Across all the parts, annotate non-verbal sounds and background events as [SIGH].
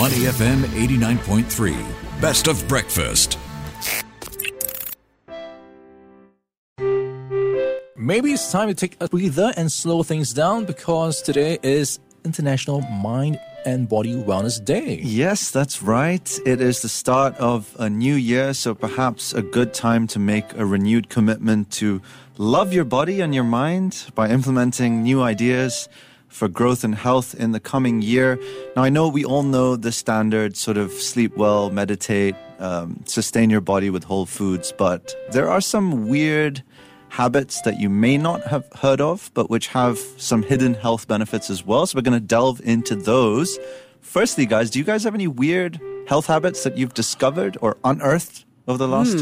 Money FM 89.3. Best of breakfast. Maybe it's time to take a breather and slow things down because today is International Mind and Body Wellness Day. Yes, that's right. It is the start of a new year, so perhaps a good time to make a renewed commitment to love your body and your mind by implementing new ideas for growth and health in the coming year. Now, I know we all know the standard sort of sleep well, meditate, um, sustain your body with whole foods, but there are some weird habits that you may not have heard of, but which have some hidden health benefits as well. So we're going to delve into those. Firstly, guys, do you guys have any weird health habits that you've discovered or unearthed over the last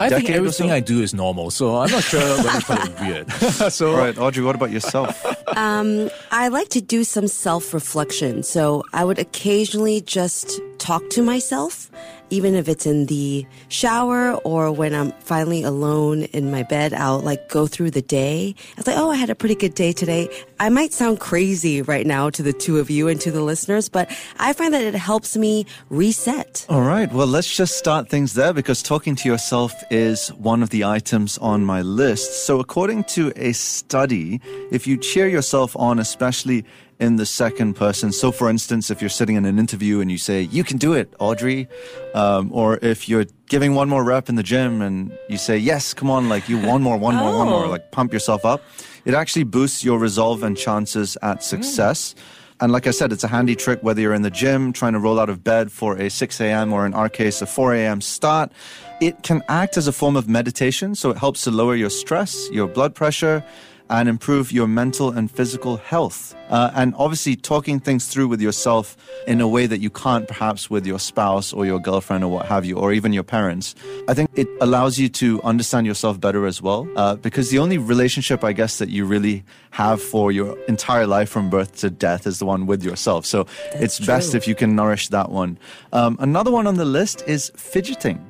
I think decade or everything so? I do is normal, so I'm not sure whether it's kind of weird. [LAUGHS] [LAUGHS] so All right, Audrey, what about yourself? Um, I like to do some self reflection. So I would occasionally just talk to myself, even if it's in the shower or when I'm finally alone in my bed. I'll like go through the day. I was like, oh, I had a pretty good day today. I might sound crazy right now to the two of you and to the listeners, but I find that it helps me reset. All right, well, let's just start things there because talking to yourself is one of the items on my list. So, according to a study, if you cheer yourself on, especially in the second person, so for instance, if you're sitting in an interview and you say, You can do it, Audrey, um, or if you're giving one more rep in the gym and you say, Yes, come on, like you one more, one more, one more, like pump yourself up, it actually boosts your resolve and chances at success. And like I said, it's a handy trick whether you're in the gym trying to roll out of bed for a 6 a.m. or in our case, a 4 a.m. start. It can act as a form of meditation, so it helps to lower your stress, your blood pressure, and improve your mental and physical health. Uh, and obviously, talking things through with yourself in a way that you can't perhaps with your spouse or your girlfriend or what have you, or even your parents. I think it allows you to understand yourself better as well. Uh, because the only relationship, I guess, that you really have for your entire life from birth to death is the one with yourself. So it's best if you can nourish that one. Um, another one on the list is fidgeting.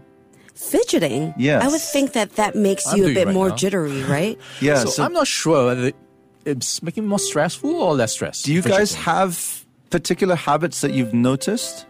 Fidgeting. Yes. I would think that that makes I'm you a bit right more now. jittery, right? [LAUGHS] Yeah. so, I'm not sure whether it's making me more stressful or less stress. do you guys have particular habits that you've noticed?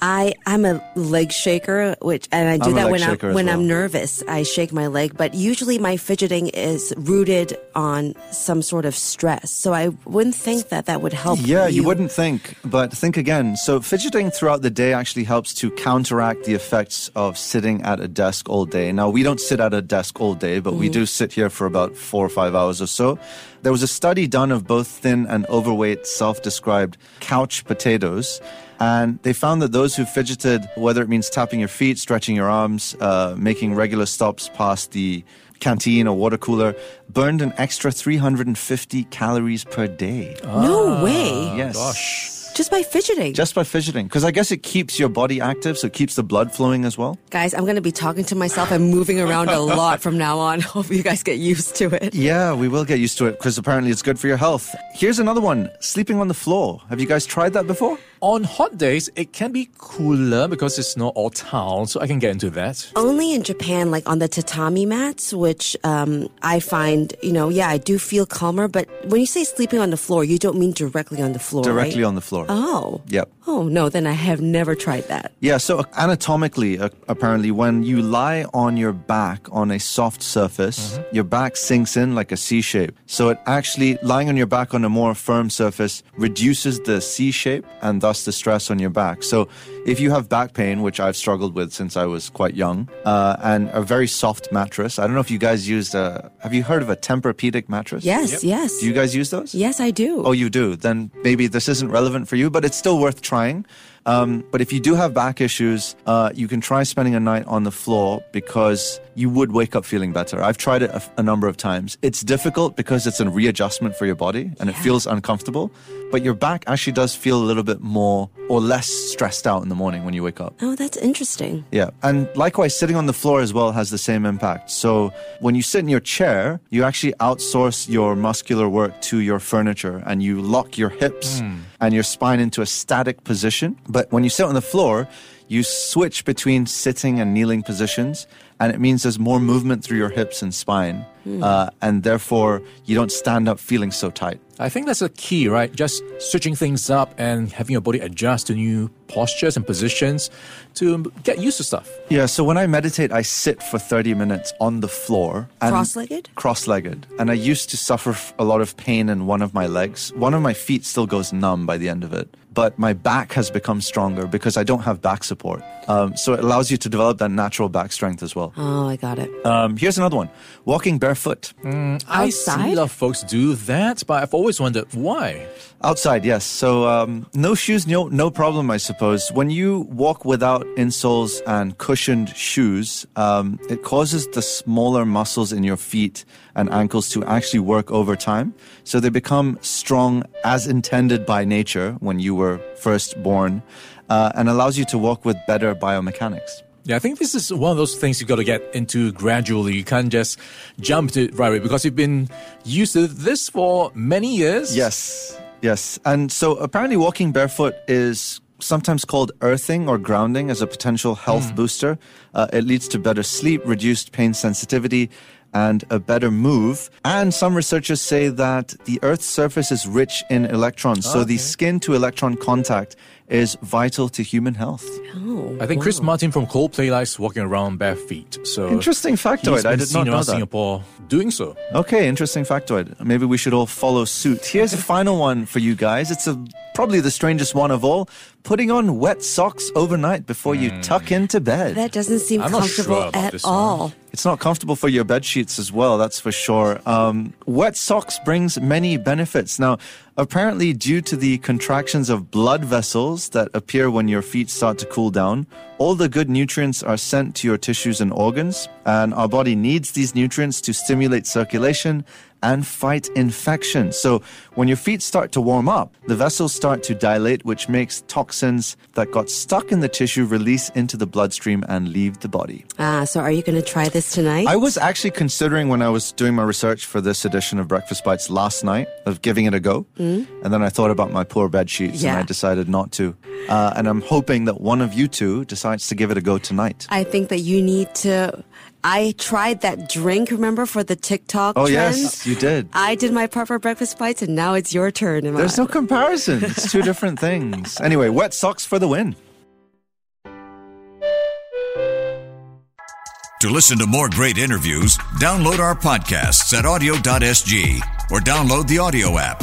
I I'm a leg shaker, which and I do I'm that when I'm when well. I'm nervous. I shake my leg, but usually my fidgeting is rooted on some sort of stress. So I wouldn't think that that would help. Yeah, you wouldn't think, but think again. So, fidgeting throughout the day actually helps to counteract the effects of sitting at a desk all day. Now, we don't sit at a desk all day, but we mm-hmm. do sit here for about four or five hours or so. There was a study done of both thin and overweight self described couch potatoes. And they found that those who fidgeted, whether it means tapping your feet, stretching your arms, uh, making regular stops past the canteen or water cooler, burned an extra 350 calories per day. No way. Yes. Gosh. Just by fidgeting. Just by fidgeting. Because I guess it keeps your body active, so it keeps the blood flowing as well. Guys, I'm going to be talking to myself and moving around a [LAUGHS] lot from now on. [LAUGHS] Hope you guys get used to it. Yeah, we will get used to it because apparently it's good for your health. Here's another one sleeping on the floor. Have you guys tried that before? On hot days, it can be cooler because it's not all town, so I can get into that. Only in Japan, like on the tatami mats, which um, I find, you know, yeah, I do feel calmer. But when you say sleeping on the floor, you don't mean directly on the floor, Directly right? on the floor. Oh. Yep. Oh, no, then I have never tried that. Yeah, so anatomically, uh, apparently, when you lie on your back on a soft surface, your back sinks in like a C shape. So it actually, lying on your back on a more firm surface, reduces the C shape and thus the stress on your back. So if you have back pain, which I've struggled with since I was quite young, uh, and a very soft mattress, I don't know if you guys used a, have you heard of a Tempur-Pedic mattress? Yes, yes. Do you guys use those? yes, I do. Oh, you do? Then maybe this isn't relevant for you, but it's still worth trying trying. Um, but if you do have back issues, uh, you can try spending a night on the floor because you would wake up feeling better. I've tried it a, a number of times. It's difficult because it's a readjustment for your body and it feels uncomfortable, but your back actually does feel a little bit more or less stressed out in the morning when you wake up. Oh, that's interesting. Yeah. And likewise, sitting on the floor as well has the same impact. So when you sit in your chair, you actually outsource your muscular work to your furniture and you lock your hips and your spine into a static position. But when you sit on the floor, you switch between sitting and kneeling positions, and it means there's more movement through your hips and spine, uh, and therefore you don't stand up feeling so tight. I think that's a key, right? Just switching things up and having your body adjust to new postures and positions to get used to stuff. Yeah, so when I meditate, I sit for 30 minutes on the floor. and- Cross-legged? Cross-legged. And I used to suffer a lot of pain in one of my legs. One of my feet still goes numb by the end of it. But my back has become stronger because I don't have back support. Um, so it allows you to develop that natural back strength as well. Oh, I got it. Um, here's another one. Walking barefoot. I see a lot of folks do that, but I've always wondered why. Outside, yes. So um, no shoes, no no problem, I suppose. When you walk without insoles and cushioned shoes, um, it causes the smaller muscles in your feet and ankles to actually work over time. So they become strong as intended by nature when you were first born, uh, and allows you to walk with better biomechanics. Yeah, I think this is one of those things you've got to get into gradually. You can't just jump to it right away because you've been used to this for many years. Yes, yes. And so apparently, walking barefoot is sometimes called earthing or grounding as a potential health booster. Uh, it leads to better sleep, reduced pain sensitivity, and a better move. And some researchers say that the Earth's surface is rich in electrons, so the skin to electron contact is vital to human health. Oh, I think Chris Martin from Coldplay likes walking around bare feet. So Interesting factoid. He's been I did seen not know around that. Singapore doing so. Okay, interesting factoid. Maybe we should all follow suit. Here's a final one for you guys. It's a, probably the strangest one of all. Putting on wet socks overnight before you hmm. tuck into bed. that doesn't seem I'm not comfortable sure about at this one. It's not comfortable for your bed sheets as well, that's for sure. Um, wet socks brings many benefits. Now, apparently due to the contractions of blood vessels that appear when your feet start to cool down, all the good nutrients are sent to your tissues and organs, and our body needs these nutrients to stimulate circulation and fight infection. So when your feet start to warm up, the vessels start to dilate, which makes toxins that got stuck in the tissue release into the bloodstream and leave the body. Ah, so are you going to try this tonight? I was actually considering when I was doing my research for this edition of Breakfast Bites last night of giving it a go. And then I thought about my poor bed sheets and I decided not to. Uh, and I'm hoping that one of you two decides to give it a go tonight. I think that you need to. I tried that drink, remember, for the TikTok Oh, trend? yes, you did. I did my part for breakfast bites, and now it's your turn. Am There's I? no comparison. It's two different things. [LAUGHS] Anyway, wet socks for the win. To listen to more great interviews, download our podcasts at awedio.sg or download the AWEDIO app.